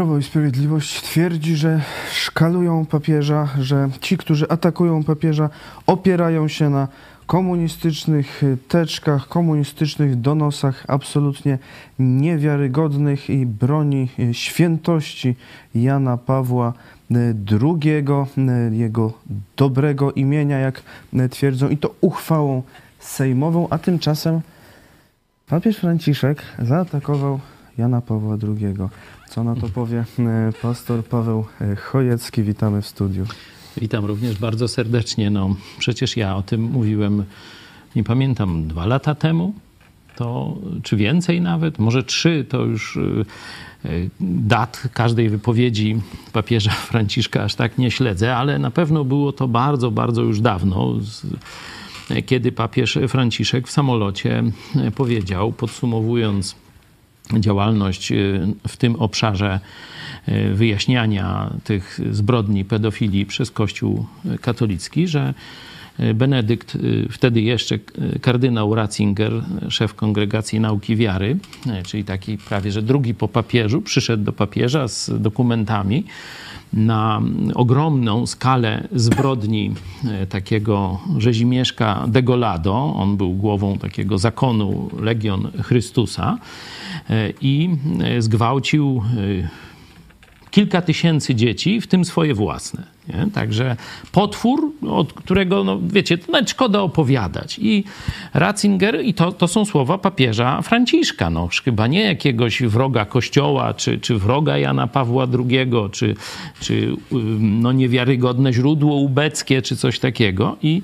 Prawo i Sprawiedliwość twierdzi, że szkalują papieża, że ci, którzy atakują papieża, opierają się na komunistycznych teczkach, komunistycznych donosach absolutnie niewiarygodnych i broni świętości Jana Pawła II, jego dobrego imienia, jak twierdzą, i to uchwałą sejmową, a tymczasem papież Franciszek zaatakował Jana Pawła II. Co na to powie pastor Paweł Chojecki? Witamy w studiu. Witam również bardzo serdecznie. No, przecież ja o tym mówiłem, nie pamiętam, dwa lata temu, to, czy więcej nawet, może trzy, to już dat każdej wypowiedzi papieża Franciszka aż tak nie śledzę, ale na pewno było to bardzo, bardzo już dawno, kiedy papież Franciszek w samolocie powiedział, podsumowując działalność w tym obszarze wyjaśniania tych zbrodni pedofilii przez Kościół katolicki, że Benedykt, wtedy jeszcze kardynał Ratzinger, szef Kongregacji Nauki Wiary, czyli taki prawie że drugi po papieżu, przyszedł do papieża z dokumentami na ogromną skalę zbrodni takiego rzezimieszka Degolado. On był głową takiego zakonu Legion Chrystusa i zgwałcił kilka tysięcy dzieci, w tym swoje własne. Nie? Także potwór, od którego, no wiecie, to nawet szkoda opowiadać. I Ratzinger, i to, to są słowa papieża Franciszka, no chyba nie jakiegoś wroga Kościoła, czy, czy wroga Jana Pawła II, czy, czy no, niewiarygodne źródło ubeckie, czy coś takiego. I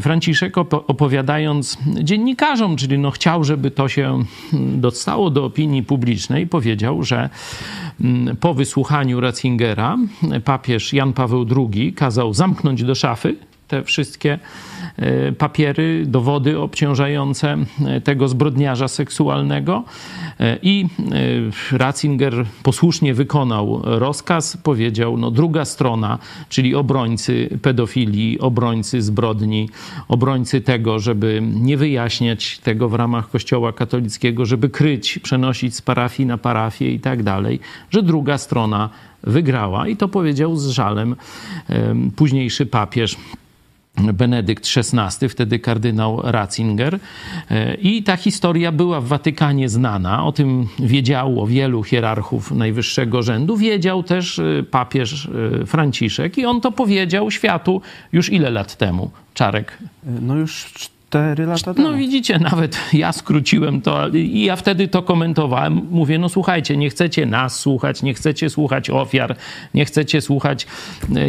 Franciszek opowiadając dziennikarzom, czyli no chciał, żeby to się dostało do opinii publicznej, powiedział, że po wysłuchaniu Ratzingera papież Jan Paweł II kazał zamknąć do szafy te wszystkie papiery, dowody obciążające tego zbrodniarza seksualnego. I Ratzinger posłusznie wykonał rozkaz, powiedział, no druga strona, czyli obrońcy pedofilii, obrońcy zbrodni, obrońcy tego, żeby nie wyjaśniać tego w ramach Kościoła katolickiego, żeby kryć, przenosić z parafii na parafię i tak dalej, że druga strona wygrała. I to powiedział z żalem późniejszy papież Benedykt XVI, wtedy kardynał Ratzinger. I ta historia była w Watykanie znana. O tym wiedziało wielu hierarchów najwyższego rzędu. Wiedział też papież Franciszek i on to powiedział światu już ile lat temu, Czarek? No już cztery lata temu. No widzicie, nawet ja skróciłem to i ja wtedy to komentowałem. Mówię, no słuchajcie, nie chcecie nas słuchać, nie chcecie słuchać ofiar, nie chcecie słuchać,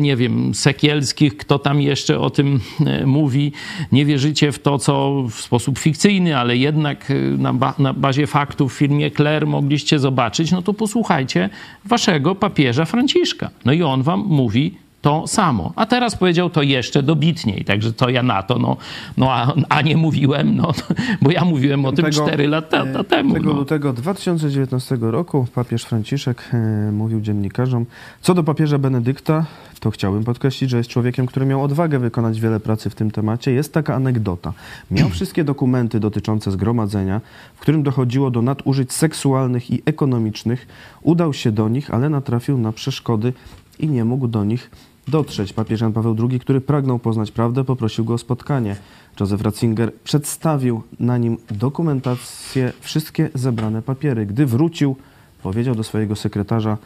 nie wiem, Sekielskich, kto tam jeszcze o tym mówi. Nie wierzycie w to, co w sposób fikcyjny, ale jednak na, ba na bazie faktów w filmie Claire mogliście zobaczyć, no to posłuchajcie waszego papieża Franciszka. No i on wam mówi to samo. A teraz powiedział to jeszcze dobitniej, także to ja na to, no, no a, a nie mówiłem, no, bo ja mówiłem o tym tego, 4 lata, lata temu. Tego no. lutego 2019 roku papież Franciszek e, mówił dziennikarzom, co do papieża Benedykta, to chciałbym podkreślić, że jest człowiekiem, który miał odwagę wykonać wiele pracy w tym temacie. Jest taka anegdota. Miał wszystkie dokumenty dotyczące zgromadzenia, w którym dochodziło do nadużyć seksualnych i ekonomicznych. Udał się do nich, ale natrafił na przeszkody i nie mógł do nich dotrzeć. Papież Jan Paweł II, który pragnął poznać prawdę, poprosił go o spotkanie. Józef Ratzinger przedstawił na nim dokumentację, wszystkie zebrane papiery. Gdy wrócił, powiedział do swojego sekretarza,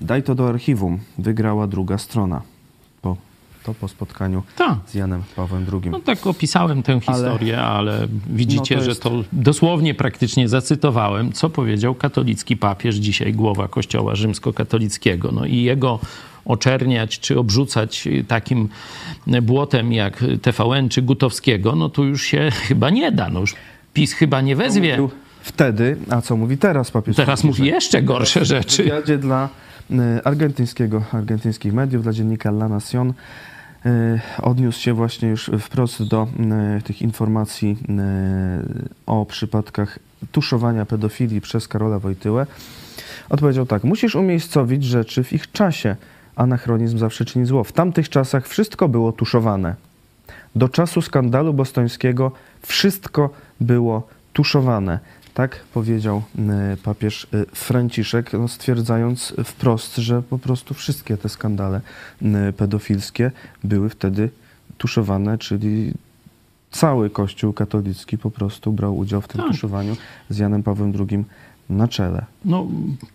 daj to do archiwum. Wygrała druga strona. Po, to po spotkaniu Ta. z Janem Pawłem II. No tak opisałem tę historię, ale, ale widzicie, no to jest... że to dosłownie praktycznie zacytowałem, co powiedział katolicki papież, dzisiaj głowa Kościoła rzymskokatolickiego. No i jego oczerniać czy obrzucać takim błotem jak TVN czy Gutowskiego, no to już się chyba nie da. No już PiS chyba nie wezwie. Wtedy, a co mówi teraz papież? Teraz mówi jeszcze gorsze rzeczy. W wywiadzie dla argentyńskiego, argentyńskich mediów, dla dziennika La Nación odniósł się właśnie już wprost do tych informacji o przypadkach tuszowania pedofilii przez Karola Wojtyłę. Odpowiedział tak: Musisz umiejscowić rzeczy w ich czasie anachronizm zawsze czyni zło. W tamtych czasach wszystko było tuszowane. Do czasu skandalu bostońskiego wszystko było tuszowane. Tak powiedział e, papież e, Franciszek, no stwierdzając wprost, że po prostu wszystkie te skandale e, pedofilskie były wtedy tuszowane, czyli cały Kościół katolicki po prostu brał udział w tym Tak. tuszowaniu z Janem Pawłem II na czele. No,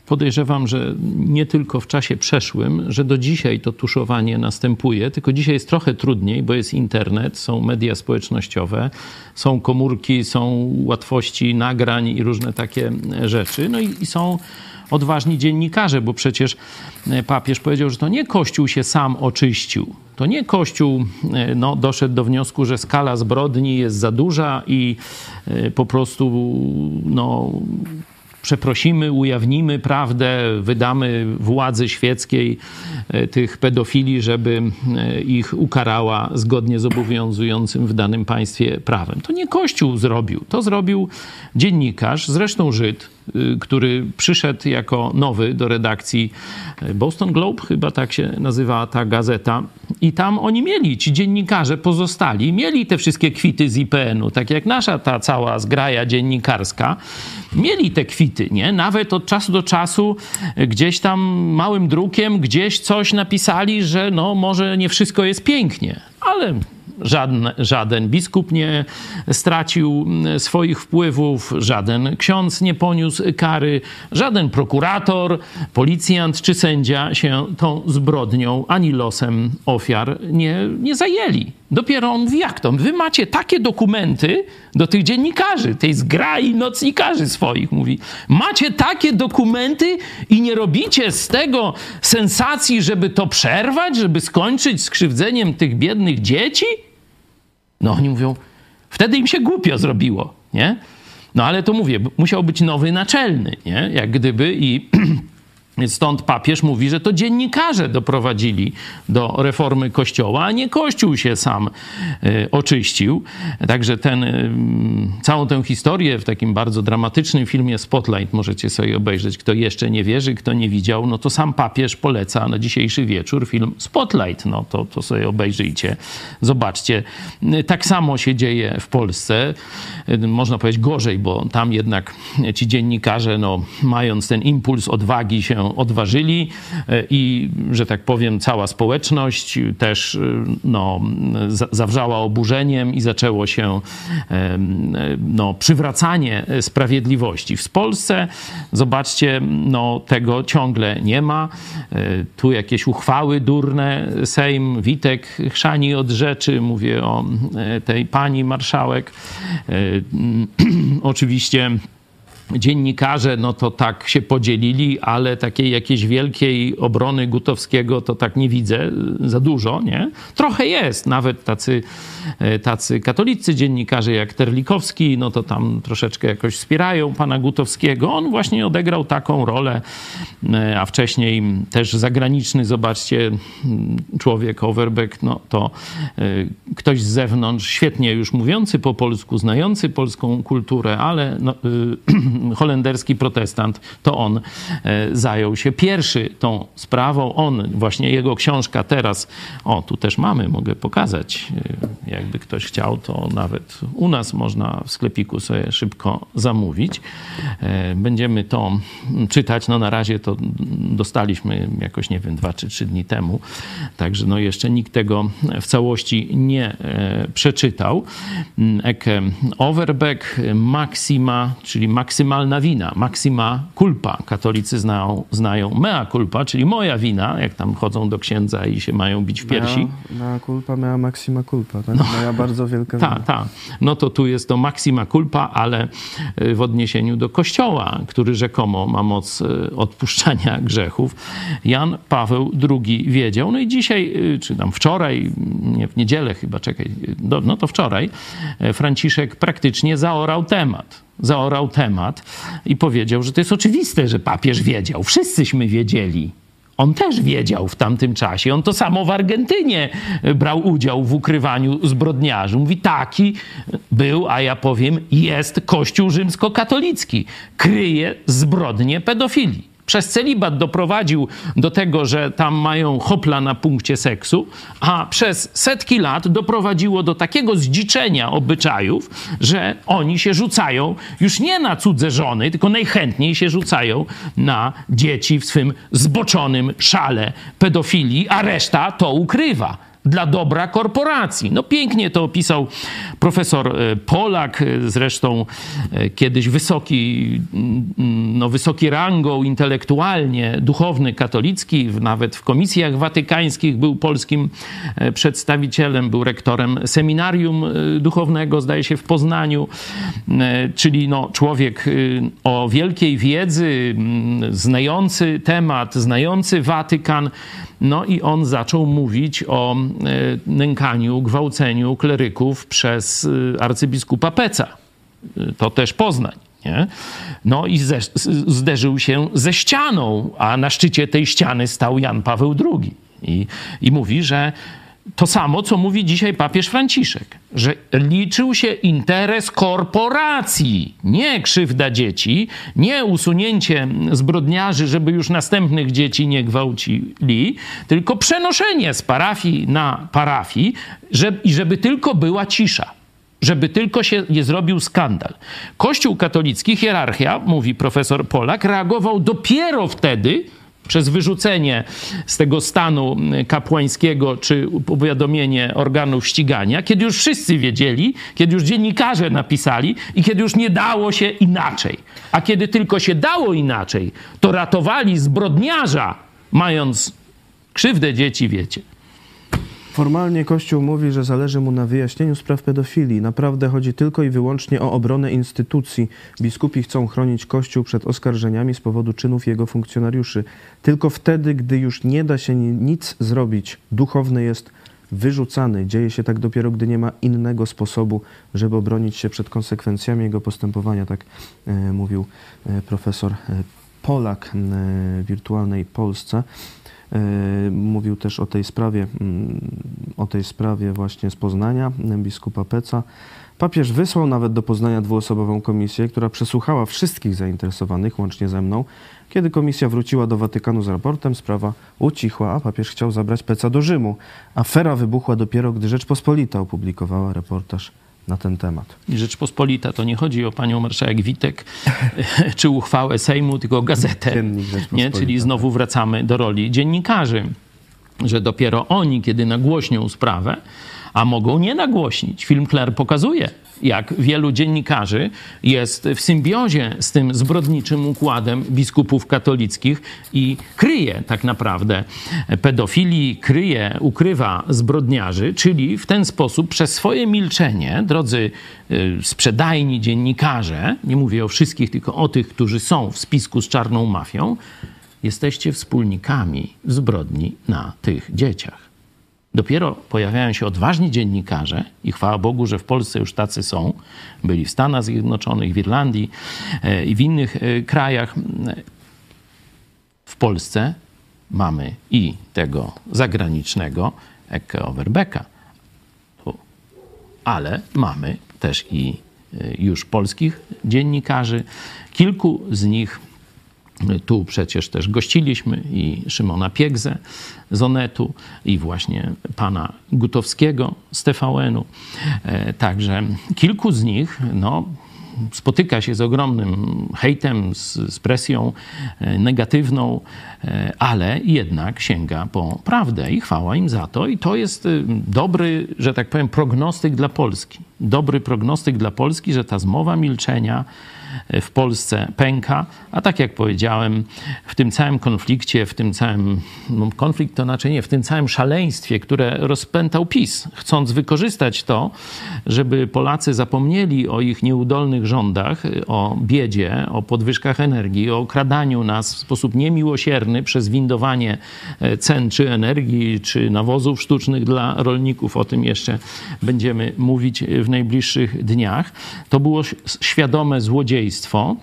podejrzewam, że nie tylko w czasie przeszłym, że do dzisiaj to tuszowanie następuje, tylko dzisiaj jest trochę trudniej, bo jest internet, są media społecznościowe, są komórki, są łatwości nagrań i różne takie rzeczy. No i, i są odważni dziennikarze, bo przecież e, papież powiedział, że to nie Kościół się sam oczyścił. To nie Kościół e, no, doszedł do wniosku, że skala zbrodni jest za duża i e, po prostu no, przeprosimy, ujawnimy prawdę, wydamy władzy świeckiej e, tych pedofili, żeby e, ich ukarała zgodnie z obowiązującym w danym państwie prawem. To nie Kościół zrobił, to zrobił dziennikarz, zresztą Żyd, który przyszedł jako nowy do redakcji Boston Globe, chyba tak się nazywała ta gazeta. I tam oni mieli, ci dziennikarze pozostali, mieli te wszystkie kwity z IPN-u, tak jak nasza ta cała zgraja dziennikarska, mieli te kwity, nie? Nawet od czasu do czasu gdzieś tam małym drukiem, gdzieś coś napisali, że no może nie wszystko jest pięknie, ale Żaden, żaden biskup nie stracił mm, swoich wpływów, żaden ksiądz nie poniósł kary, żaden prokurator, policjant czy sędzia się tą zbrodnią ani losem ofiar nie, nie zajęli. Dopiero on mówi, jak to? Wy macie takie dokumenty do tych dziennikarzy, tej zgrai nocnikarzy swoich, mówi. Macie takie dokumenty i nie robicie z tego sensacji, żeby to przerwać, żeby skończyć z krzywdzeniem tych biednych dzieci? No oni mówią, wtedy im się głupio zrobiło, nie? No ale to mówię, musiał być nowy naczelny, nie? Jak gdyby i Stąd papież mówi, że to dziennikarze doprowadzili do reformy Kościoła, a nie Kościół się sam y, oczyścił. Także ten, y, całą tę historię w takim bardzo dramatycznym filmie Spotlight możecie sobie obejrzeć. Kto jeszcze nie wierzy, kto nie widział, no to sam papież poleca na dzisiejszy wieczór film Spotlight. No to, to sobie obejrzyjcie, zobaczcie. Y, Tak samo się dzieje w Polsce. Można powiedzieć gorzej, bo tam jednak ci dziennikarze, no, mając ten impuls odwagi się odważyli e, i, że tak powiem, cała społeczność też e, no, za- zawrzała oburzeniem i zaczęło się e, no, przywracanie sprawiedliwości. W Polsce, zobaczcie, no, tego ciągle nie ma. Tu jakieś uchwały durne, Sejm, Witek chrzani od rzeczy, mówię o tej pani marszałek. Oczywiście dziennikarze, no to tak się podzielili, ale takiej jakiejś wielkiej obrony Gutowskiego to tak nie widzę za dużo, nie? Trochę jest, nawet tacy, e, tacy katolicy dziennikarze jak Terlikowski, no to tam troszeczkę jakoś wspierają pana Gutowskiego. On właśnie odegrał taką rolę, e, a wcześniej też zagraniczny, zobaczcie, człowiek Overbeck, no to ktoś z zewnątrz, świetnie już mówiący po polsku, znający polską kulturę, ale no, y, holenderski protestant, to on e, zajął się pierwszy tą sprawą. On, właśnie jego książka teraz, o tu też mamy, mogę pokazać, e, jakby ktoś chciał, to nawet u nas można w sklepiku sobie szybko zamówić. E, Będziemy to czytać, no na razie to dostaliśmy jakoś, nie wiem, dwa czy trzy dni temu, także no jeszcze nikt tego w całości nie przeczytał. Eke Overbeck, Maxima, czyli maksymalna wina, maxima culpa. Katolicy znają, znają mea culpa, czyli moja wina, jak tam chodzą do księdza i się mają bić w piersi. Na kulpa miała Maxima Kulpa, tak? Moja bardzo wielka wina. tak. No to tu jest to maxima culpa, ale y, w odniesieniu do Kościoła, który rzekomo ma moc y, odpuszczania grzechów, Jan Paweł II wiedział. No i dzisiaj, y, czy tam wczoraj, nie, w niedzielę chyba, czekaj, no to wczoraj, Franciszek praktycznie zaorał temat. Zaorał temat i powiedział, że to jest oczywiste, że papież wiedział. Wszyscyśmy wiedzieli. On też wiedział w tamtym czasie. On to samo w Argentynie brał udział w ukrywaniu zbrodniarzy. Mówi, taki był, a ja powiem, jest Kościół rzymskokatolicki. Kryje zbrodnie pedofilii. Przez celibat doprowadził do tego, że tam mają hopla na punkcie seksu, a przez setki lat doprowadziło do takiego zdziczenia obyczajów, że oni się rzucają już nie na cudze żony, tylko najchętniej się rzucają na dzieci w swym zboczonym szale pedofilii, a reszta to ukrywa dla dobra korporacji. No pięknie to opisał profesor e, Polak, e, zresztą e, kiedyś wysoki, mm, no wysoki rangą intelektualnie, duchowny katolicki, nawet w komisjach watykańskich był polskim przedstawicielem, był rektorem seminarium duchownego, zdaje się, w Poznaniu, czyli no, człowiek o wielkiej wiedzy, mm, znający temat, znający Watykan, no i on zaczął mówić o e, nękaniu, gwałceniu kleryków przez e, arcybiskupa Peca. E, to też Poznań. Nie? No i ze, zderzył się ze ścianą, a na szczycie tej ściany stał Jan Paweł II. I, i mówi, że to samo, co mówi dzisiaj papież Franciszek, że liczył się interes korporacji, nie krzywda dzieci, nie usunięcie zbrodniarzy, żeby już następnych dzieci nie gwałcili, tylko przenoszenie z parafii na parafii żeby, i żeby tylko była cisza żeby tylko się nie zrobił skandal. Kościół katolicki, hierarchia, mówi profesor Polak, reagował dopiero wtedy, przez wyrzucenie z tego stanu kapłańskiego czy powiadomienie organów ścigania, kiedy już wszyscy wiedzieli, kiedy już dziennikarze napisali i kiedy już nie dało się inaczej. A kiedy tylko się dało inaczej, to ratowali zbrodniarza, mając krzywdę dzieci, wiecie. Formalnie Kościół mówi, że zależy mu na wyjaśnieniu spraw pedofilii. Naprawdę chodzi tylko i wyłącznie o obronę instytucji. Biskupi chcą chronić Kościół przed oskarżeniami z powodu czynów jego funkcjonariuszy. Tylko wtedy, gdy już nie da się nic zrobić, duchowny jest wyrzucany. Dzieje się tak dopiero, gdy nie ma innego sposobu, żeby obronić się przed konsekwencjami jego postępowania, tak e, mówił e, profesor e, Polak e, w wirtualnej Polsce. E, mówił też o tej sprawie, mm, o tej sprawie właśnie z Poznania, biskupa Peca. Papież wysłał nawet do Poznania dwuosobową komisję, która przesłuchała wszystkich zainteresowanych, łącznie ze mną. Kiedy komisja wróciła do Watykanu z raportem, sprawa ucichła, a papież chciał zabrać Peca do Rzymu. Afera wybuchła dopiero, gdy Rzeczpospolita opublikowała reportaż na ten temat. I Rzeczpospolita to nie chodzi o panią marszałek Witek czy uchwałę Sejmu, tylko o gazetę. Nie? Czyli znowu tak. wracamy do roli dziennikarzy, że dopiero oni, kiedy nagłośnią sprawę, a mogą nie nagłośnić. Film Claire pokazuje, jak wielu dziennikarzy jest w symbiozie z tym zbrodniczym układem biskupów katolickich i kryje tak naprawdę pedofilii, kryje, ukrywa zbrodniarzy, czyli w ten sposób przez swoje milczenie, drodzy y, sprzedajni dziennikarze, nie mówię o wszystkich, tylko o tych, którzy są w spisku z czarną mafią, jesteście wspólnikami zbrodni na tych dzieciach. Dopiero pojawiają się odważni dziennikarze i chwała Bogu, że w Polsce już tacy są. Byli w Stanach Zjednoczonych, w Irlandii e, i w innych e, krajach. W Polsce mamy i tego zagranicznego Eke Overbecka, ale mamy też i e, już polskich dziennikarzy. Kilku z nich tu przecież też gościliśmy i Szymona Piegzę z Onetu i właśnie pana Gutowskiego z TVN-u. E, także kilku z nich no, spotyka się z ogromnym hejtem, z, z, presją e, negatywną, e, ale jednak sięga po prawdę i chwała im za to. I to jest dobry, że tak powiem, prognostyk dla Polski. Dobry prognostyk dla Polski, że ta zmowa milczenia w Polsce pęka, a tak jak powiedziałem, w tym całym konflikcie, w tym całym, no konflikt to znaczy nie, w tym całym szaleństwie, które rozpętał PiS, chcąc wykorzystać to, żeby Polacy zapomnieli o ich nieudolnych rządach, o biedzie, o podwyżkach energii, o okradaniu nas w sposób niemiłosierny przez windowanie e, cen czy energii, czy nawozów sztucznych dla rolników, o tym jeszcze będziemy mówić w najbliższych dniach. To było świadome złodziejstwo złodziejstwo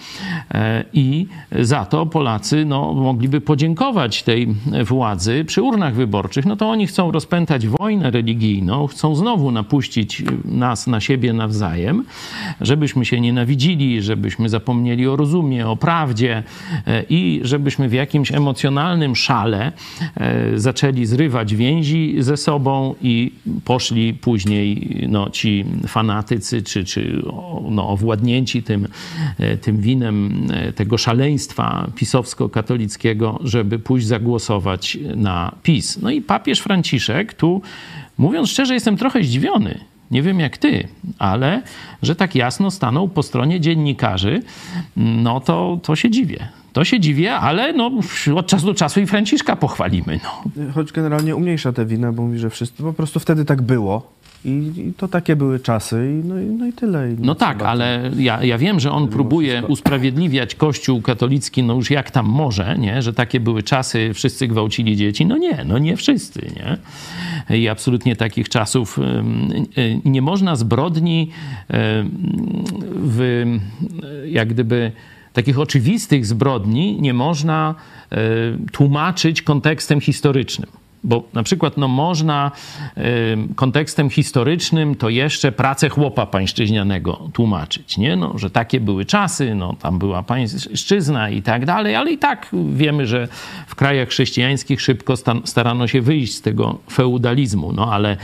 e, i za to Polacy no, mogliby podziękować tej władzy przy urnach wyborczych. No to oni chcą rozpętać wojnę religijną, chcą znowu napuścić nas na siebie nawzajem, żebyśmy się nienawidzili, żebyśmy zapomnieli o rozumie, o prawdzie e, i żebyśmy w jakimś emocjonalnym szale e, zaczęli zrywać więzi ze sobą i poszli później no, ci fanatycy czy, czy no, owładnięci tym, tym winem tego szaleństwa pisowsko-katolickiego, żeby pójść zagłosować na PiS. No i papież Franciszek tu, mówiąc szczerze, jestem trochę zdziwiony. Nie wiem jak ty, ale że tak jasno stanął po stronie dziennikarzy, no to, to się dziwię. To się dziwię, ale no, od czasu do czasu i Franciszka pochwalimy. No. Choć generalnie umniejsza tę winę, bo mówi, że wszyscy po prostu wtedy tak było. I, I, to takie były czasy, i, no, i, no i tyle. I no tak, ale ja, ja wiem, że on próbuje usprawiedliwiać Kościół katolicki, no już jak tam może, nie? że takie były czasy, wszyscy gwałcili dzieci. No nie, no nie wszyscy. Nie? I absolutnie takich czasów nie można zbrodni w, jak gdyby takich oczywistych zbrodni nie można tłumaczyć kontekstem historycznym. Bo na przykład no, można y, kontekstem historycznym to jeszcze pracę chłopa pańszczyźnianego tłumaczyć, nie? No, że takie były czasy, no, tam była pańszczyzna i tak dalej, ale i tak wiemy, że w krajach chrześcijańskich szybko starano się wyjść z tego feudalizmu, no ale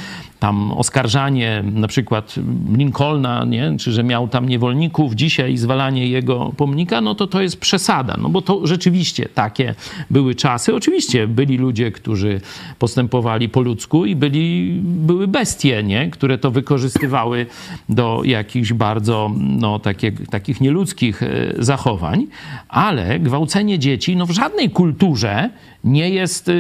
tam oskarżanie na przykład Lincolna, nie? czy że miał tam niewolników, dzisiaj zwalanie jego pomnika, no to to jest przesada, no bo to rzeczywiście takie były czasy. Oczywiście byli ludzie, którzy postępowali po ludzku i byli, były bestie, nie? które to wykorzystywały do jakichś bardzo no, takie, takich nieludzkich e, zachowań, ale gwałcenie dzieci no, w żadnej kulturze nie jest,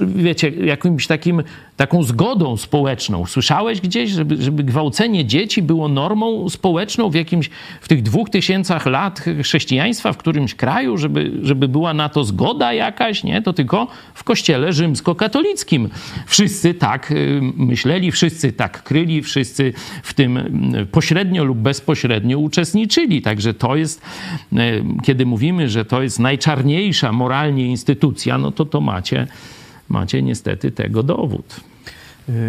wiecie, jakimś takim, taką zgodą społeczną. Słyszałeś gdzieś, żeby, żeby gwałcenie dzieci było normą społeczną w jakimś, w tych dwóch tysiącach lat chrześcijaństwa w którymś kraju, żeby, żeby była na to zgoda jakaś, nie? To tylko w kościele rzymskokatolickim. Wszyscy tak myśleli, wszyscy tak kryli, wszyscy w tym pośrednio lub bezpośrednio uczestniczyli. Także to jest, kiedy mówimy, że to jest najczarniejsza moralnie instytucja, no to to macie, macie niestety tego dowód.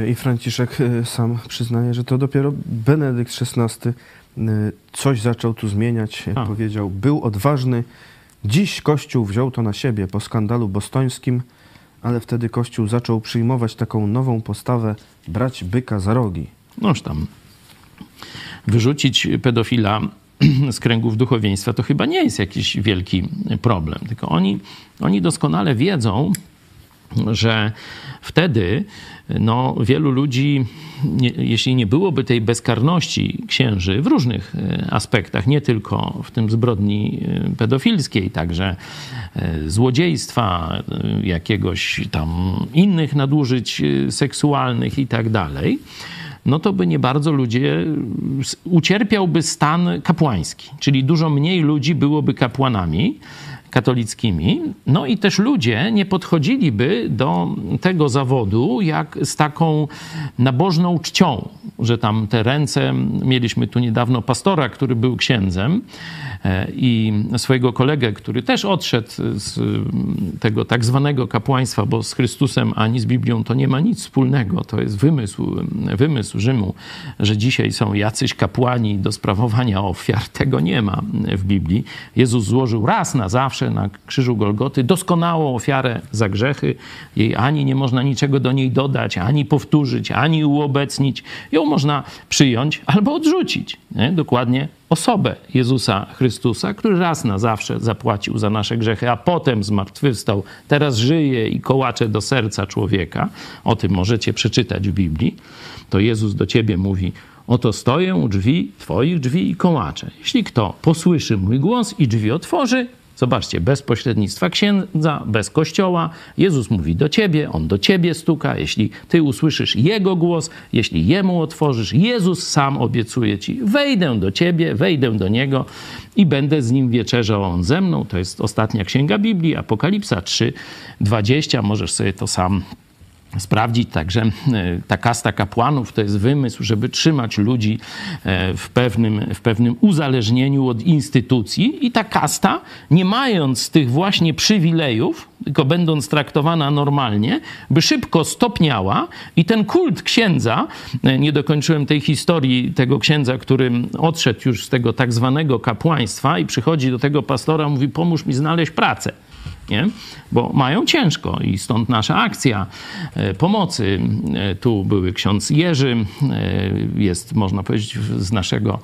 I Franciszek y, sam przyznaje, że to dopiero Benedykt XVI y, coś zaczął tu zmieniać. A. Powiedział, był odważny. Dziś Kościół wziął to na siebie po skandalu bostońskim, ale wtedy Kościół zaczął przyjmować taką nową postawę, brać byka za rogi. Noż tam wyrzucić pedofila z kręgów duchowieństwa, to chyba nie jest jakiś wielki problem. Tylko oni, oni doskonale wiedzą, że wtedy no, wielu ludzi, nie, jeśli nie byłoby tej bezkarności księży w różnych e, aspektach, nie tylko w tym zbrodni e, pedofilskiej, także e, złodziejstwa, jakiegoś tam innych nadużyć seksualnych i tak dalej, no to by nie bardzo ludzie, ucierpiałby stan kapłański, czyli dużo mniej ludzi byłoby kapłanami katolickimi. No i też ludzie nie podchodziliby do tego zawodu jak z taką nabożną czcią, że tam te ręce, mieliśmy tu niedawno pastora, który był księdzem i swojego kolegę, który też odszedł z tego tak zwanego kapłaństwa, bo z Chrystusem ani z Biblią to nie ma nic wspólnego. To jest wymysł, wymysł Rzymu, że dzisiaj są jacyś kapłani do sprawowania ofiar. Tego nie ma w Biblii. Jezus złożył raz na zawsze na krzyżu Golgoty doskonałą ofiarę za grzechy. Jej ani nie można niczego do niej dodać, ani powtórzyć, ani uobecnić. Ją można przyjąć albo odrzucić. Nie? Dokładnie osobę Jezusa Chrystusa, który raz na zawsze zapłacił za nasze grzechy, a potem zmartwychwstał, teraz żyje i kołacze do serca człowieka. O tym możecie przeczytać w Biblii. To Jezus do ciebie mówi: Oto stoję u drzwi, twoich drzwi i kołacze. Jeśli kto posłyszy mój głos i drzwi otworzy, Zobaczcie, bez pośrednictwa księdza, bez kościoła. Jezus mówi do ciebie, on do ciebie stuka. Jeśli ty usłyszysz jego głos, jeśli jemu otworzysz, Jezus sam obiecuje ci: wejdę do ciebie, wejdę do niego i będę z nim wieczerzał, on ze mną. To jest ostatnia księga Biblii, Apokalipsa 3, 20. Możesz sobie to sam sprawdzić. Także e, ta kasta kapłanów to jest wymysł, żeby trzymać ludzi e, w pewnym, w pewnym uzależnieniu od instytucji. I ta kasta, nie mając tych właśnie przywilejów, tylko będąc traktowana normalnie, by szybko stopniała. I ten kult księdza, e, nie dokończyłem tej historii tego księdza, który odszedł już z tego tak zwanego kapłaństwa i przychodzi do tego pastora, mówi pomóż mi znaleźć pracę nie? bo mają ciężko i stąd nasza akcja e, pomocy. E, tu były ksiądz Jerzy, e, jest można powiedzieć z naszego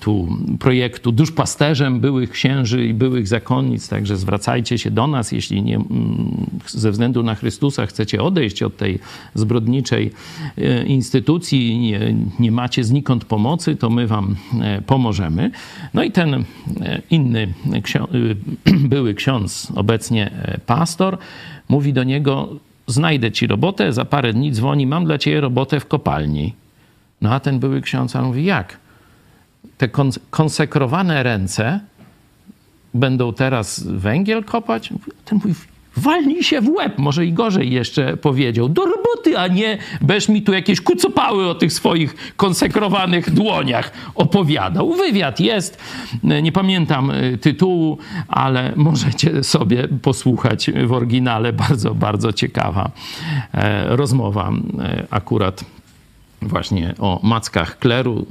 tu projektu duszpasterzem byłych księży i byłych zakonnic, także zwracajcie się do nas, jeśli nie, ze względu na Chrystusa chcecie odejść od tej zbrodniczej instytucji, nie, nie macie znikąd pomocy, to my wam pomożemy. No i ten inny były ksiądz obecnie e, pastor, mówi do niego: Znajdę ci robotę, za parę dni dzwoni, mam dla ciebie robotę w kopalni. No a ten były ksiądz mówi: Jak? Te konsekrowane ręce będą teraz węgiel kopać? Ten mówi: Walnij się w łeb, może i gorzej jeszcze powiedział. Do roboty, a nie będziesz mi tu jakieś kucopały o tych swoich konsekrowanych dłoniach opowiadał. Wywiad jest, nie pamiętam y, tytułu, ale możecie sobie posłuchać w oryginale. Bardzo, bardzo ciekawa e, rozmowa e, akurat właśnie o mackach kleru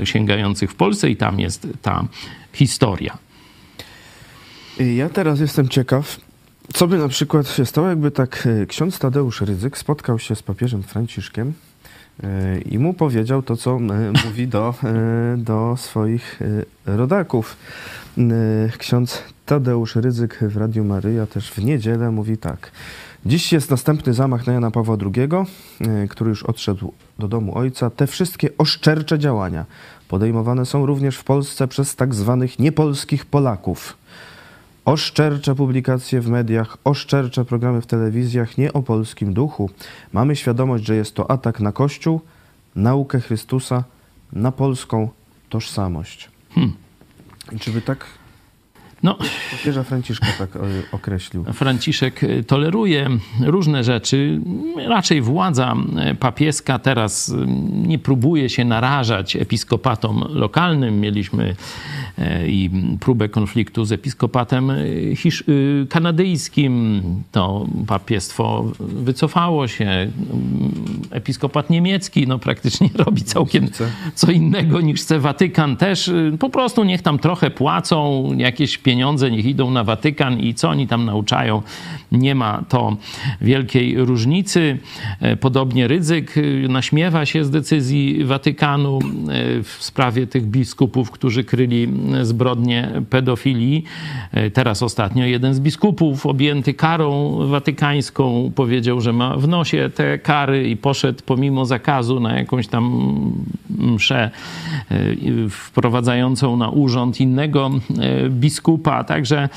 e, sięgających w Polsce i tam jest ta historia. Ja teraz jestem ciekaw, co by na przykład się stało, jakby tak e, ksiądz Tadeusz Rydzyk spotkał się z papieżem Franciszkiem e, i mu powiedział to, co e, mówi do, do swoich rodaków. Ksiądz Tadeusz Rydzyk w Radiu Maryja też w niedzielę mówi tak. Dziś jest następny zamach na Jana Pawła II, który już odszedł do domu ojca. Te wszystkie oszczercze działania podejmowane są również w Polsce przez tak zwanych niepolskich Polaków oszczercze publikacje w mediach, oszczercze programy w telewizjach, nie o polskim duchu. Mamy świadomość, że jest to atak na Kościół, naukę Chrystusa, na polską tożsamość. Hmm. Czy by tak no, papieża Franciszka tak e, określił. Franciszek e, toleruje różne rzeczy. Raczej władza e, papieska teraz nie próbuje się narażać episkopatom lokalnym. Mieliśmy i próbę konfliktu z episkopatem kanadyjskim. To papiestwo wycofało się. Episkopat niemiecki no, praktycznie robi całkiem co innego niż chce Watykan. Też po prostu niech tam trochę płacą jakieś pieniądze pieniądze niech idą na Watykan i co oni tam nauczają, nie ma to wielkiej różnicy. E, podobnie Rydzyk e, naśmiewa się z decyzji Watykanu e, w sprawie tych biskupów, którzy kryli zbrodnie pedofilii. Teraz ostatnio jeden z biskupów objęty karą watykańską powiedział, że ma w nosie te kary i poszedł pomimo zakazu na jakąś tam mszę wprowadzającą na urząd innego biskupa Także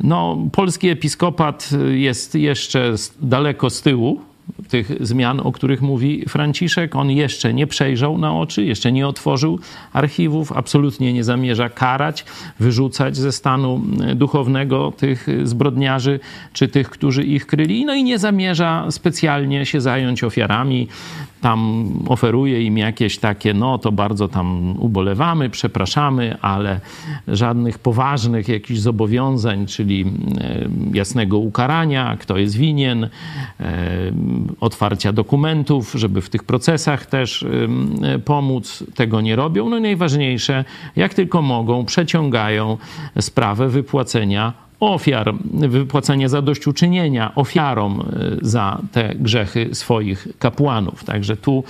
no, polski episkopat jest jeszcze daleko z tyłu tych zmian, o których mówi Franciszek. On jeszcze nie przejrzał na oczy, jeszcze nie otworzył archiwów, absolutnie nie zamierza karać, wyrzucać ze stanu duchownego tych zbrodniarzy czy tych, którzy ich kryli. No i nie zamierza specjalnie się zająć ofiarami tam oferuje im jakieś takie, no to bardzo tam ubolewamy, przepraszamy, ale żadnych poważnych jakichś zobowiązań, czyli e, jasnego ukarania, kto jest winien, e, otwarcia dokumentów, żeby w tych procesach też e, pomóc, tego nie robią. No i najważniejsze, jak tylko mogą, przeciągają sprawę wypłacenia ofiar, wypłacenie zadośćuczynienia ofiarom e, za te grzechy swoich kapłanów. Także tu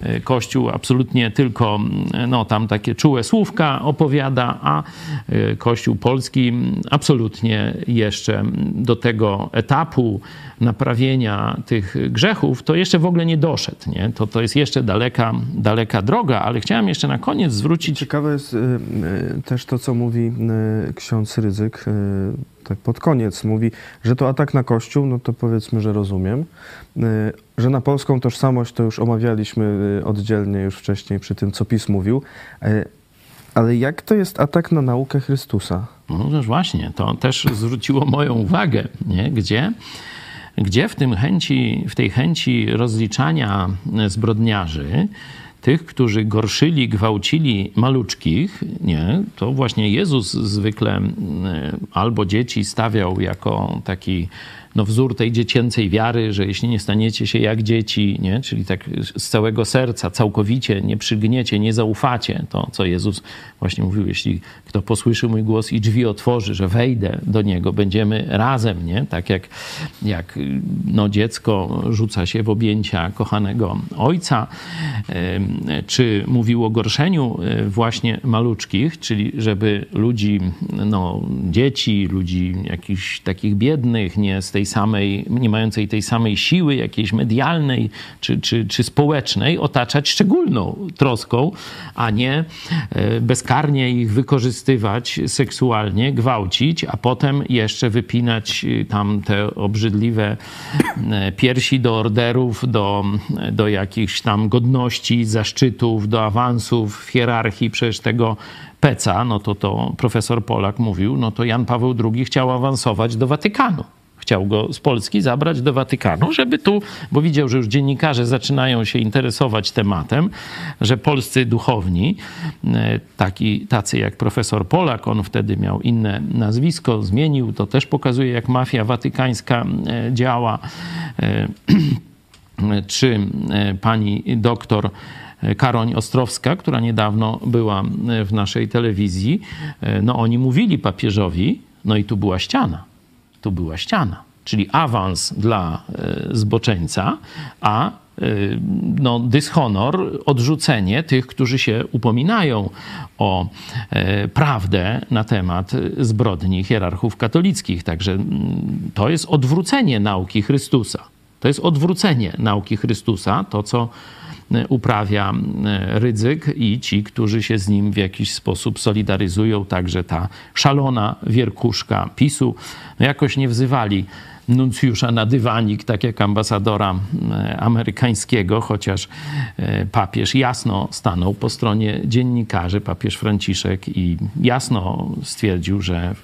e, Kościół absolutnie tylko no, tam takie czułe słówka opowiada, a e, Kościół polski absolutnie jeszcze do tego etapu naprawienia tych grzechów, to jeszcze w ogóle nie doszedł. Nie? To, to jest jeszcze daleka, daleka droga, ale chciałem jeszcze na koniec zwrócić... Ciekawe jest y, y, też to, co mówi y, ksiądz Ryzyk, tak pod koniec. Mówi, że to atak na Kościół, no to powiedzmy, że rozumiem. Że na polską tożsamość to już omawialiśmy oddzielnie już wcześniej przy tym, co PiS mówił. Ale jak to jest atak na naukę Chrystusa? No też właśnie, to też zwróciło moją uwagę, nie? gdzie gdzie w, tym chęci, w tej chęci rozliczania zbrodniarzy, tych, którzy gorszyli, gwałcili maluczkich, nie, to właśnie Jezus zwykle albo dzieci stawiał jako taki no, wzór tej dziecięcej wiary, że jeśli nie staniecie się jak dzieci, nie? czyli tak z całego serca, całkowicie nie przygniecie, nie zaufacie, to co Jezus właśnie mówił, jeśli kto posłyszy mój głos i drzwi otworzy, że wejdę do niego, będziemy razem, nie? tak jak, jak no, dziecko rzuca się w objęcia kochanego ojca, czy mówił o gorszeniu e, właśnie maluczkich, czyli żeby ludzi, no, dzieci, ludzi jakichś takich biednych, nie z tej samej, nie mającej tej samej siły jakiejś medialnej czy, czy, czy społecznej, otaczać szczególną troską, a nie e, bezkarnie ich wykorzystywać seksualnie, gwałcić, a potem jeszcze wypinać e, tam te obrzydliwe e, piersi do orderów, do, do jakichś tam godności, zaszczytów, do awansów w hierarchii. Przecież tego Peca, no to to profesor Polak mówił, no to Jan Paweł II chciał awansować do Watykanu chciał go z Polski zabrać do Watykanu, żeby tu, bo widział, że już dziennikarze zaczynają się interesować tematem, że polscy duchowni, e, taki, tacy jak profesor Polak, on wtedy miał inne nazwisko, zmienił, to też pokazuje, jak mafia watykańska e, działa, e, czy pani doktor Karoń Ostrowska, która niedawno była w naszej telewizji, no oni mówili papieżowi, no i tu była ściana tu była ściana, czyli awans dla e, zboczeńca, a e, no, dyshonor, odrzucenie tych, którzy się upominają o e, prawdę na temat zbrodni hierarchów katolickich. Także to jest odwrócenie nauki Chrystusa. To jest odwrócenie nauki Chrystusa, to co uprawia Rydzyk i ci, którzy się z nim w jakiś sposób solidaryzują, także ta szalona wierkuszka PiSu, no jakoś nie wzywali nuncjusza na dywanik, tak jak ambasadora amerykańskiego, chociaż e, papież jasno stanął po stronie dziennikarzy, papież Franciszek i jasno stwierdził, że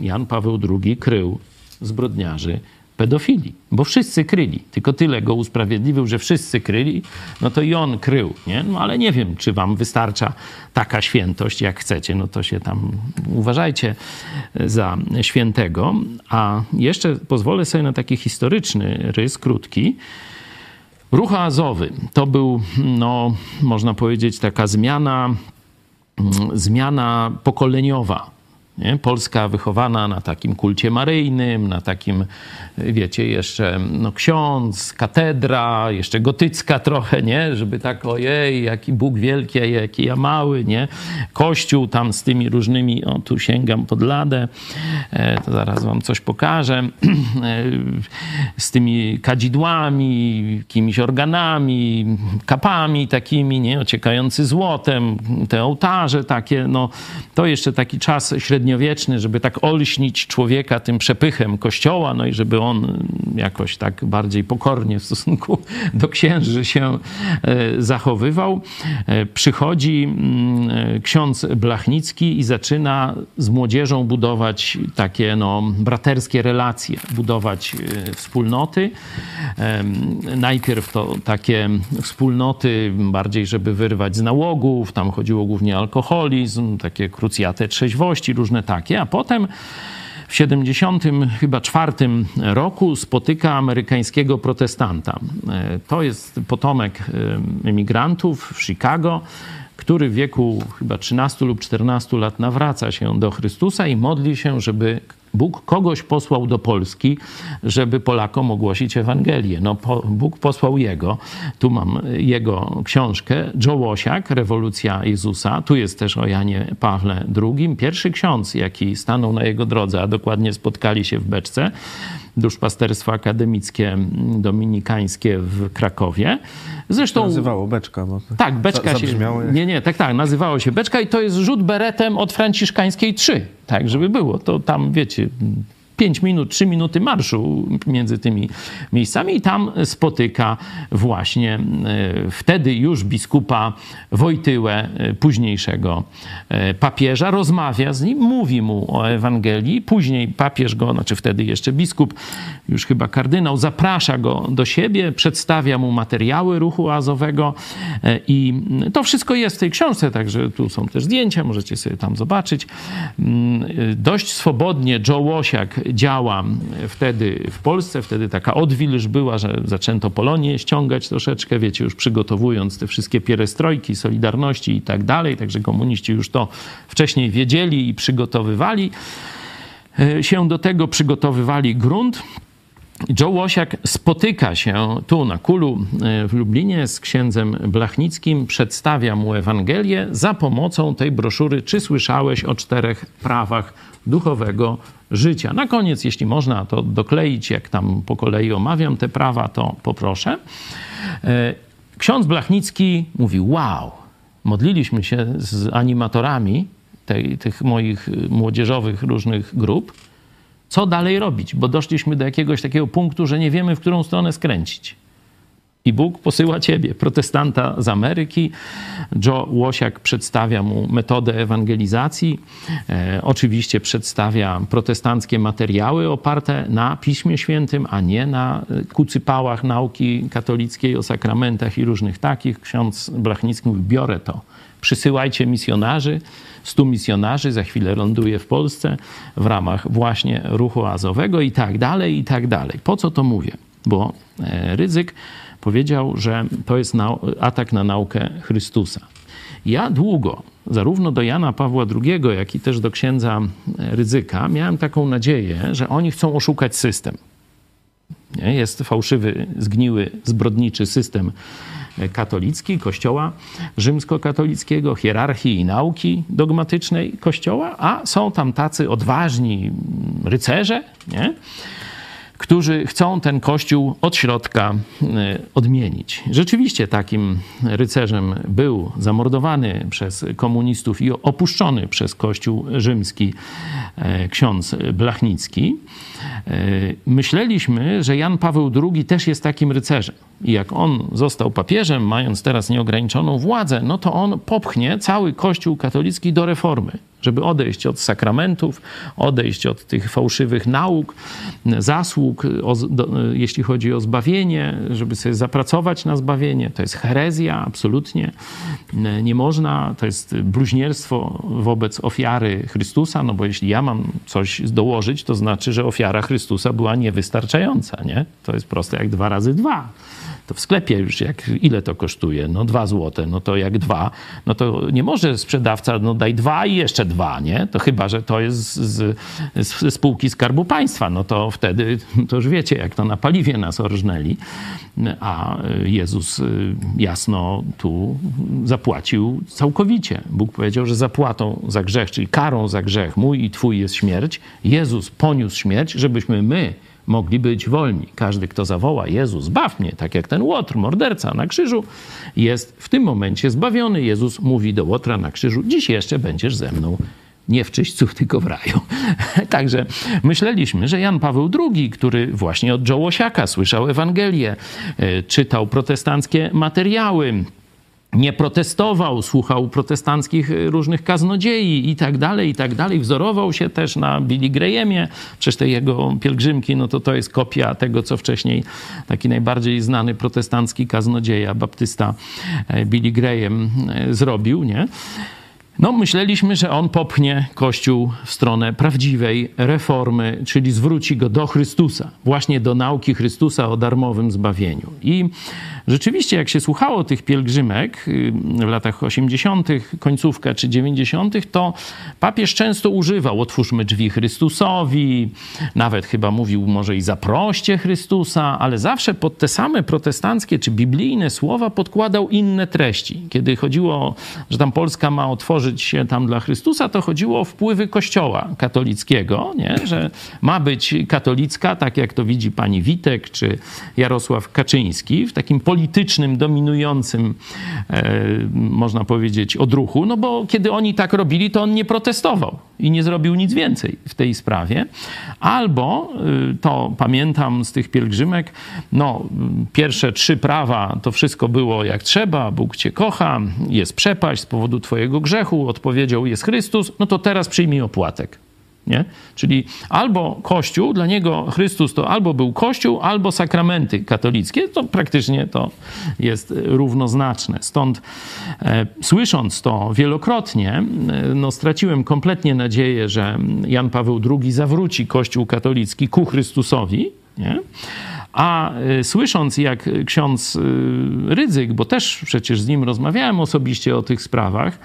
Jan Paweł II krył zbrodniarzy pedofilii, bo wszyscy kryli. Tylko tyle go usprawiedliwił, że wszyscy kryli, no to i on krył, nie? No ale nie wiem, czy wam wystarcza taka świętość, jak chcecie, no to się tam uważajcie za świętego. A jeszcze pozwolę sobie na taki historyczny rys, krótki. Ruch azowy to był, no, można powiedzieć, taka zmiana, zmiana pokoleniowa nie? Polska wychowana na takim kulcie maryjnym, na takim, wiecie, jeszcze no, ksiądz, katedra, jeszcze gotycka trochę, nie? Żeby tak, ojej, jaki Bóg wielki, jaki ja mały, nie? Kościół tam z tymi różnymi, o tu sięgam pod ladę, e, to zaraz wam coś pokażę, e, z tymi kadzidłami, jakimiś organami, kapami takimi, nie? Ociekający złotem, te ołtarze takie, no to jeszcze taki czas średni średniowieczny, żeby tak olśnić człowieka tym przepychem kościoła, no i żeby on jakoś tak bardziej pokornie w stosunku do księży się e, zachowywał. E, przychodzi mm, e, ksiądz Blachnicki i zaczyna z młodzieżą budować takie no, braterskie relacje, budować wspólnoty. Najpierw to takie wspólnoty bardziej, żeby wyrwać z nałogów, tam chodziło głównie o alkoholizm, takie krucjatę trzeźwości, różne różne takie, a potem w 70 chyba czwartym roku spotyka amerykańskiego protestanta. E, to jest potomek e, emigrantów w Chicago, który w wieku chyba 13 lub 14 lat nawraca się do Chrystusa i modli się, żeby Bóg kogoś posłał do Polski, żeby Polakom ogłosić Ewangelię. No, po, Bóg posłał jego. Tu mam jego książkę. Joe Łosiak, Rewolucja Jezusa. Tu jest też o Janie Pawle II. Pierwszy ksiądz, jaki stanął na jego drodze, a dokładnie spotkali się w Beczce duszpasterstwo akademickie dominikańskie w Krakowie. Zresztą... To nazywało Beczka. Bo tak, Beczka się... Nie, nie, tak, tak, nazywało się Beczka i to jest rzut beretem od franciszkańskiej 3. Tak, żeby było. To tam, wiecie, 5 minut, 3 minuty marszu między tymi miejscami i tam spotyka właśnie e, wtedy już biskupa Wojtyłę, e, późniejszego e, papieża, rozmawia z nim, mówi mu o Ewangelii. Później papież go, znaczy wtedy jeszcze biskup, już chyba kardynał, zaprasza go do siebie, przedstawia mu materiały ruchu azowego i to wszystko jest w tej książce, także tu są też zdjęcia, możecie sobie tam zobaczyć. Mm, dość swobodnie Joe Łosiak działa wtedy w Polsce, wtedy taka odwilż była, że zaczęto Polonię ściągać troszeczkę, wiecie, już przygotowując te wszystkie pierestrojki, Solidarności i tak dalej, także komuniści już to wcześniej wiedzieli i przygotowywali e, się do tego, przygotowywali grunt. Joe Łosiak spotyka się tu na Kulu e, w Lublinie z księdzem Blachnickim, przedstawia mu Ewangelię za pomocą tej broszury Czy słyszałeś o czterech prawach duchowego życia? Na koniec, jeśli można to dokleić, jak tam po kolei omawiam te prawa, to poproszę. E, ksiądz Blachnicki mówi: Wow, modliliśmy się z animatorami tej, tych moich młodzieżowych różnych grup co dalej robić, bo doszliśmy do jakiegoś takiego punktu, że nie wiemy, w którą stronę skręcić. I Bóg posyła ciebie, protestanta z Ameryki. Joe Łosiak przedstawia mu metodę ewangelizacji. E, oczywiście przedstawia protestanckie materiały oparte na Piśmie Świętym, a nie na kucypałach nauki katolickiej o sakramentach i różnych takich. Ksiądz Blachnicki mówi, biorę to przysyłajcie misjonarzy, stu misjonarzy, za chwilę ląduje w Polsce w ramach właśnie ruchu azowego i tak dalej, i tak dalej. Po co to mówię? Bo e, Ryzyk powiedział, że to jest atak na naukę Chrystusa. Ja długo, zarówno do Jana Pawła II, jak i też do księdza Ryzyka, miałem taką nadzieję, że oni chcą oszukać system. Jest fałszywy, zgniły, zbrodniczy system katolicki, kościoła rzymskokatolickiego, hierarchii i nauki dogmatycznej kościoła, a są tam tacy odważni rycerze, nie? Którzy chcą ten kościół od środka e, odmienić. Rzeczywiście takim rycerzem był zamordowany przez komunistów i opuszczony przez kościół rzymski e, ksiądz Blachnicki. E, myśleliśmy, że Jan Paweł II też jest takim rycerzem. I jak on został papieżem, mając teraz nieograniczoną władzę, no to on popchnie cały Kościół katolicki do reformy, żeby odejść od sakramentów, odejść od tych fałszywych nauk, zasług, o, do, jeśli chodzi o zbawienie, żeby sobie zapracować na zbawienie. To jest herezja, absolutnie. Nie można, to jest bluźnierstwo wobec ofiary Chrystusa, no bo jeśli ja mam coś dołożyć, to znaczy, że ofiara Chrystusa była niewystarczająca, nie? To jest proste jak dwa razy dwa to w sklepie już jak, ile to kosztuje? No dwa złote, no to jak dwa, no to nie może sprzedawca, no daj dwa i jeszcze dwa, nie? To chyba, że to jest z, z spółki Skarbu Państwa, no to wtedy, to już wiecie, jak to na paliwie nas orżnęli, a Jezus y, jasno tu zapłacił całkowicie. Bóg powiedział, że zapłatą za grzech, czyli karą za grzech mój i twój jest śmierć. Jezus poniósł śmierć, żebyśmy my mogli być wolni. Każdy, kto zawoła Jezus, zbaw mnie, tak jak ten Łotr, morderca na krzyżu, jest w tym momencie zbawiony. Jezus mówi do Łotra na krzyżu, dziś jeszcze będziesz ze mną nie w czyśćcu, tylko w raju. Także myśleliśmy, że Jan Paweł II, który właśnie od Jołosiaka słyszał Ewangelię, e, czytał protestanckie materiały, nie protestował, słuchał protestanckich y, różnych kaznodziei i tak dalej, i tak dalej. Wzorował się też na Billy Grahamie. Przecież te jego pielgrzymki, no to to jest kopia tego, co wcześniej taki najbardziej znany protestancki kaznodzieja, baptysta e, Billy Graham e, zrobił, nie? No, myśleliśmy, że on popchnie Kościół w stronę prawdziwej reformy, czyli zwróci go do Chrystusa, właśnie do nauki Chrystusa o darmowym zbawieniu. I rzeczywiście, jak się słuchało tych pielgrzymek y, w latach 80., końcówka czy 90., to papież często używał: otwórzmy drzwi Chrystusowi, nawet chyba mówił może i zaproście Chrystusa, ale zawsze pod te same protestanckie czy biblijne słowa podkładał inne treści. Kiedy chodziło, że tam Polska ma otworzyć otworzyć się tam dla Chrystusa, to chodziło o wpływy Kościoła katolickiego, nie? że ma być katolicka, tak jak to widzi pani Witek czy Jarosław Kaczyński, w takim politycznym, dominującym, e, można powiedzieć, odruchu, no bo kiedy oni tak robili, to on nie protestował i nie zrobił nic więcej w tej sprawie. Albo, y, to pamiętam z tych pielgrzymek, no, pierwsze trzy prawa to wszystko było jak trzeba, Bóg cię kocha, jest przepaść z powodu twojego grzechu, odpowiedział jest Chrystus, no to teraz przyjmij opłatek. Nie? Czyli albo Kościół, dla niego Chrystus to albo był Kościół, albo sakramenty katolickie, to praktycznie to jest równoznaczne. Stąd e, słysząc to wielokrotnie, e, no, straciłem kompletnie nadzieję, że Jan Paweł II zawróci Kościół katolicki ku Chrystusowi. Nie? A y, słysząc, jak ksiądz y, Rydzyk, bo też przecież z nim rozmawiałem osobiście o tych sprawach,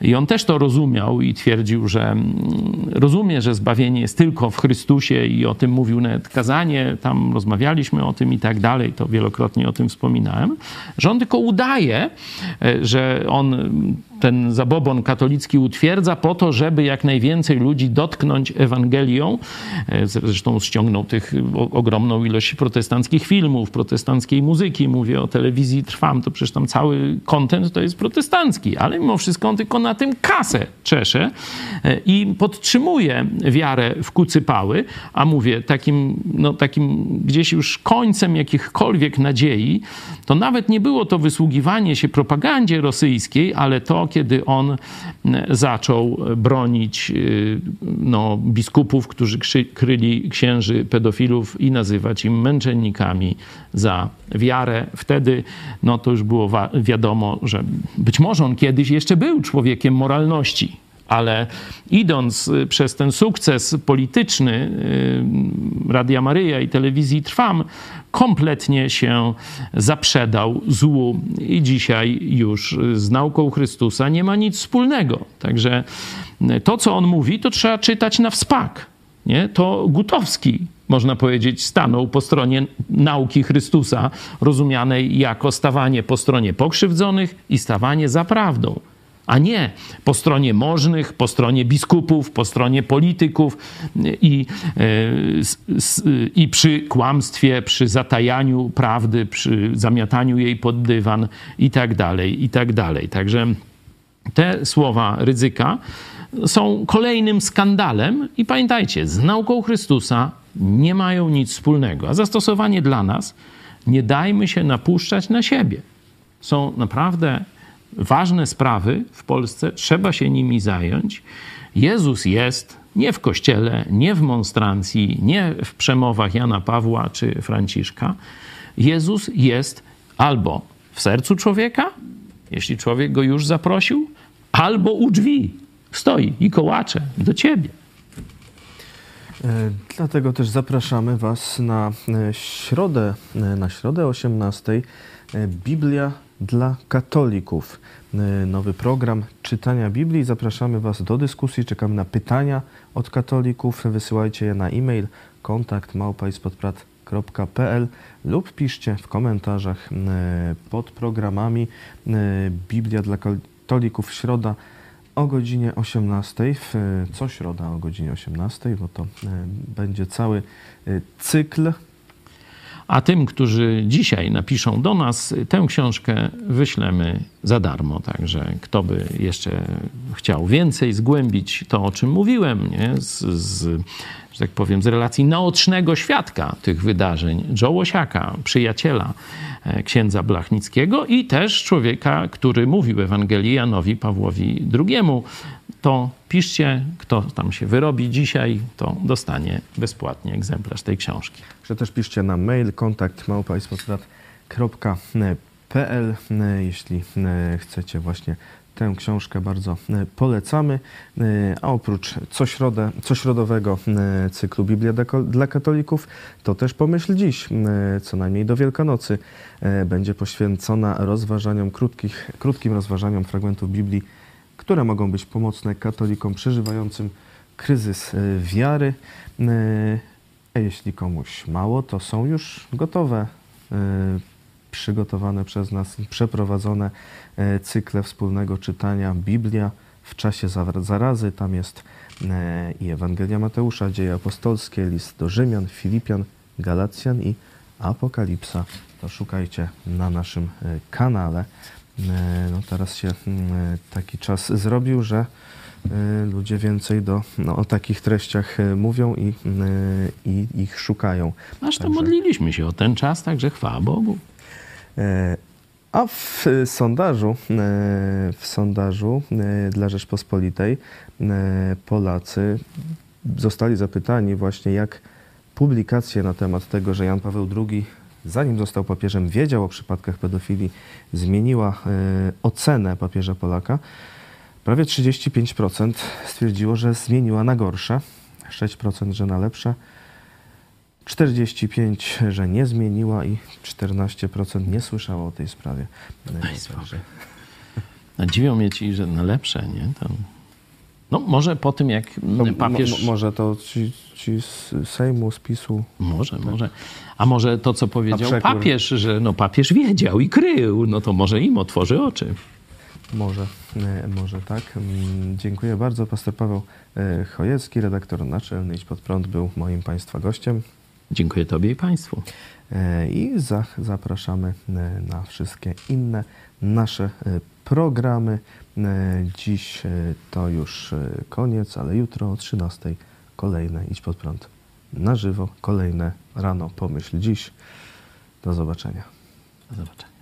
i on też to rozumiał i twierdził, że mm, rozumie, że zbawienie jest tylko w Chrystusie, i o tym mówił nawet kazanie, tam rozmawialiśmy o tym i tak dalej, to wielokrotnie o tym wspominałem, że on tylko udaje, e, że on ten zabobon katolicki utwierdza po to, żeby jak najwięcej ludzi dotknąć Ewangelią. E, zresztą ściągnął tych ogromną ilość protestanckich filmów, protestanckiej muzyki. Mówię o telewizji Trwam, to przecież tam cały kontent to jest protestancki, ale mimo wszystko on tylko na tym kasę czesze e, i podtrzymuje wiarę w kucypały, a mówię, takim, no, takim gdzieś już końcem jakichkolwiek nadziei, to nawet nie było to wysługiwanie się propagandzie rosyjskiej, ale to, kiedy on zaczął bronić y, no, biskupów, którzy kryli księży pedofilów i nazywać im męczennikami za wiarę. Wtedy no, to już było wiadomo, że być może on kiedyś jeszcze był człowiekiem moralności, ale idąc y, przez ten sukces polityczny y, Radia Maryja i telewizji Trwam, kompletnie się zaprzedał złu i dzisiaj już z nauką Chrystusa nie ma nic wspólnego. Także to, co on mówi, to trzeba czytać na wspak. Nie? To Gutowski, można powiedzieć, stanął po stronie nauki Chrystusa, rozumianej jako stawanie po stronie pokrzywdzonych i stawanie za prawdą a nie po stronie możnych, po stronie biskupów, po stronie polityków i, e, i przy kłamstwie, przy zatajaniu prawdy, przy zamiataniu jej pod dywan i tak dalej, i tak dalej. Także te słowa ryzyka są kolejnym skandalem i pamiętajcie, z nauką Chrystusa nie mają nic wspólnego. A zastosowanie dla nas, nie dajmy się napuszczać na siebie. Są naprawdę ważne sprawy w Polsce, trzeba się nimi zająć. Jezus jest nie w kościele, nie w monstrancji, nie w przemowach Jana Pawła czy Franciszka. Jezus jest albo w sercu człowieka, jeśli człowiek go już zaprosił, albo u drzwi stoi i kołacze do ciebie. E, dlatego też zapraszamy Was na e, środę, e, na środę 18. Biblia dla katolików. Y, nowy program czytania Biblii. Zapraszamy Was do dyskusji. Czekamy na pytania od katolików. Wysyłajcie je na e-mail kontakt lub piszcie w komentarzach y, pod programami y, Biblia dla katolików środa o godzinie 18, co środa o godzinie 18, bo to będzie cały cykl a tym, którzy dzisiaj napiszą do nas, tę książkę wyślemy za darmo. Także kto by jeszcze chciał więcej zgłębić to, o czym mówiłem, nie? Z, z, że tak powiem, z relacji naocznego świadka tych wydarzeń, Joe przyjaciela e, księdza Blachnickiego i też człowieka, który mówił Ewangelii Janowi Pawłowi II, to piszcie, kto tam się wyrobi dzisiaj, to dostanie bezpłatnie egzemplarz tej książki. Że też piszcie na mail kontakt małpaństwoswat.pl jeśli e, chcecie właśnie tę książkę bardzo e, polecamy. E, a oprócz cośrodę, cośrodowego cyklu Biblia dla katolików, to też pomyśl dziś, co najmniej do Wielkanocy, będzie poświęcona rozważaniom krótkich, krótkim rozważaniom fragmentów Biblii które mogą być pomocne katolikom przeżywającym kryzys e, wiary. E, a jeśli komuś mało, to są już gotowe, e, przygotowane przez nas, przeprowadzone cykle wspólnego czytania Biblia w czasie zarazy. Tam jest i Ewangelia Mateusza, Dzieje Apostolskie, List do Rzymian, Filipian, Galacjan i Apokalipsa. To szukajcie na naszym kanale. E, no teraz się mm, taki czas zrobił, że ludzie więcej do, no, o takich treściach mówią i, i ich szukają. Aż to Także- modliliśmy się o ten czas, także chwała Bogu. E, A w sondażu, e, w sondażu e, dla Rzeczpospolitej Polacy zostali zapytani właśnie, jak publikacje na temat tego, że Jan Paweł II, zanim został papieżem, wiedział o przypadkach pedofilii, zmieniła ocenę papieża Polaka. Prawie 35% stwierdziło, że zmieniła na gorsze, 6% że na lepsze. 45, że nie zmieniła i 14% nie słyszało o tej sprawie. Także A dziwią mnie ci, że na lepsze, nie? To... No może po tym, jak no, papież... mo, mo, może to ci, ci z Sejmu, z PiSu. Może, może. A może to, co powiedział papież, że no papież wiedział i krył, no to może im otworzy oczy. Może, e, może tak. Mm, Dziękuję bardzo. Pastor Paweł e, Chojecki, redaktor naczelny Idź Pod Prąd, był moim Państwa gościem. Dziękuję Tobie i Państwu. E, I za, zapraszamy e, na wszystkie inne nasze e, programy. Dziś to już koniec, ale jutro o 13 kolejne Idź Pod Prąd na żywo. Kolejne rano Pomyśl Dziś. Do zobaczenia. Do zobaczenia.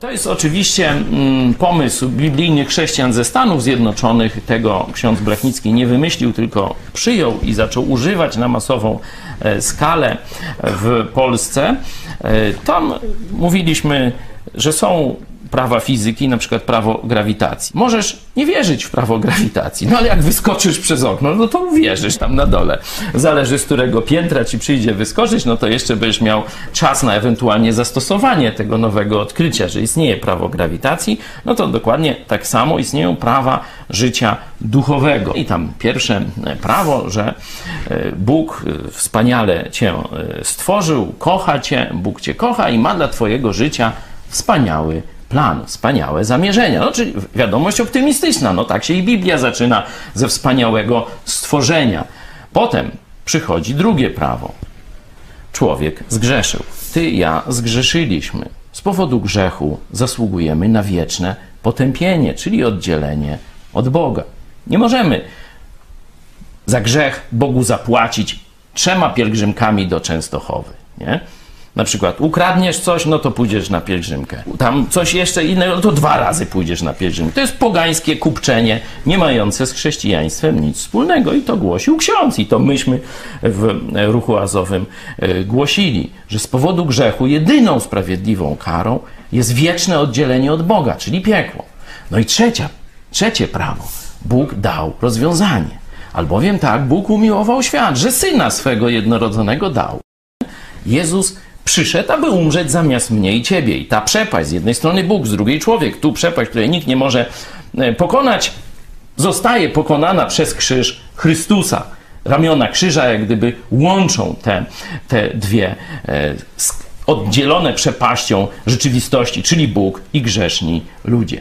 To jest oczywiście mm, pomysł biblijnych chrześcijan ze Stanów Zjednoczonych. Tego ksiądz Blachnicki nie wymyślił, tylko przyjął i zaczął używać na masową e, skalę w Polsce. E, Tam mówiliśmy, że są prawa fizyki, na przykład prawo grawitacji. Możesz nie wierzyć w prawo grawitacji, no ale jak wyskoczysz przez okno, no to uwierzysz tam na dole. Zależy z którego piętra ci przyjdzie wyskoczyć, no to jeszcze będziesz miał czas na ewentualnie zastosowanie tego nowego odkrycia, że istnieje prawo grawitacji, no to dokładnie tak samo istnieją prawa życia duchowego. I tam pierwsze e, prawo, że e, Bóg e, wspaniale cię stworzył, kocha cię, Bóg cię kocha i ma dla twojego życia wspaniały plan, wspaniałe zamierzenia. No, czyli wiadomość optymistyczna. No tak się i Biblia zaczyna ze wspaniałego stworzenia. Potem przychodzi drugie prawo. Człowiek zgrzeszył. Ty, ja zgrzeszyliśmy. Z powodu grzechu zasługujemy na wieczne potępienie, czyli oddzielenie od Boga. Nie możemy za grzech Bogu zapłacić trzema pielgrzymkami do Częstochowy. Nie? Na przykład ukradniesz coś, no to pójdziesz na pielgrzymkę. Tam coś jeszcze innego, no to dwa razy pójdziesz na pielgrzymkę. To jest pogańskie kupczenie, nie mające z chrześcijaństwem nic wspólnego. I to głosił ksiądz. I to myśmy w ruchu azowym e, głosili, że z powodu grzechu jedyną sprawiedliwą karą jest wieczne oddzielenie od Boga, czyli piekło. No i trzecia, trzecie prawo. Bóg dał rozwiązanie. Albowiem tak Bóg umiłował świat, że syna swego jednorodzonego dał. Jezus przyszedł, aby umrzeć zamiast mnie i ciebie. I ta przepaść, z jednej strony Bóg, z drugiej człowiek, tu przepaść, której nikt nie może e, pokonać, zostaje pokonana przez krzyż Chrystusa. Ramiona krzyża jak gdyby łączą te, te dwie e, oddzielone przepaścią rzeczywistości, czyli Bóg i grzeszni ludzie.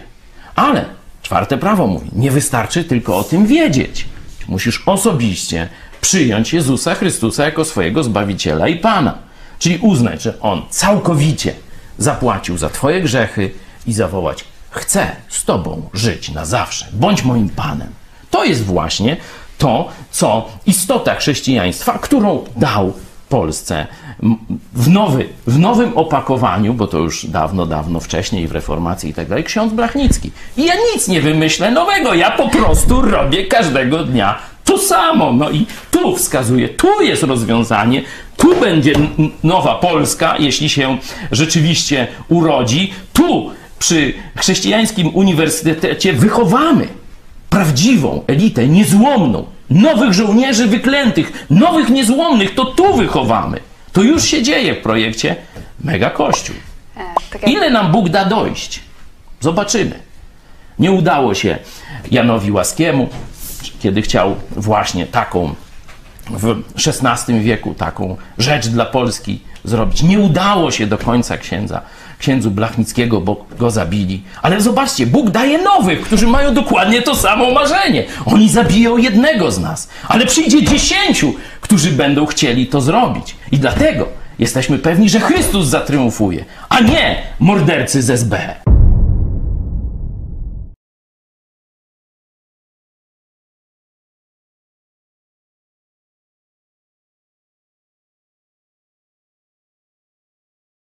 Ale czwarte prawo mówi, nie wystarczy tylko o tym wiedzieć. Musisz osobiście przyjąć Jezusa Chrystusa jako swojego Zbawiciela i Pana. Czyli uznać, że On całkowicie zapłacił za Twoje grzechy i zawołać: Chcę z Tobą żyć na zawsze, bądź moim Panem. To jest właśnie to, co istota chrześcijaństwa, którą dał Polsce w, nowy, w nowym opakowaniu, bo to już dawno, dawno wcześniej w reformacji i tak dalej, ksiądz Blachnicki. I ja nic nie wymyślę nowego, ja po prostu robię każdego dnia to samo. No i tu wskazuje, tu jest rozwiązanie, tu będzie nowa Polska, jeśli się rzeczywiście urodzi. Tu przy chrześcijańskim uniwersytecie wychowamy prawdziwą elitę, niezłomną, nowych żołnierzy wyklętych, nowych niezłomnych, to tu wychowamy. To już się dzieje w projekcie Mega Kościół. E, tak Ile nam Bóg da dojść? Zobaczymy. Nie udało się Janowi Łaskiemu, kiedy chciał właśnie taką w XVI wieku taką rzecz dla Polski zrobić. Nie udało się do końca księdza, księdzu Blachnickiego, bo go zabili. Ale zobaczcie, Bóg daje nowych, którzy mają dokładnie to samo marzenie. Oni zabiją jednego z nas, ale przyjdzie dziesięciu, którzy będą chcieli to zrobić. I dlatego jesteśmy pewni, że Chrystus zatriumfuje, a nie mordercy z SB.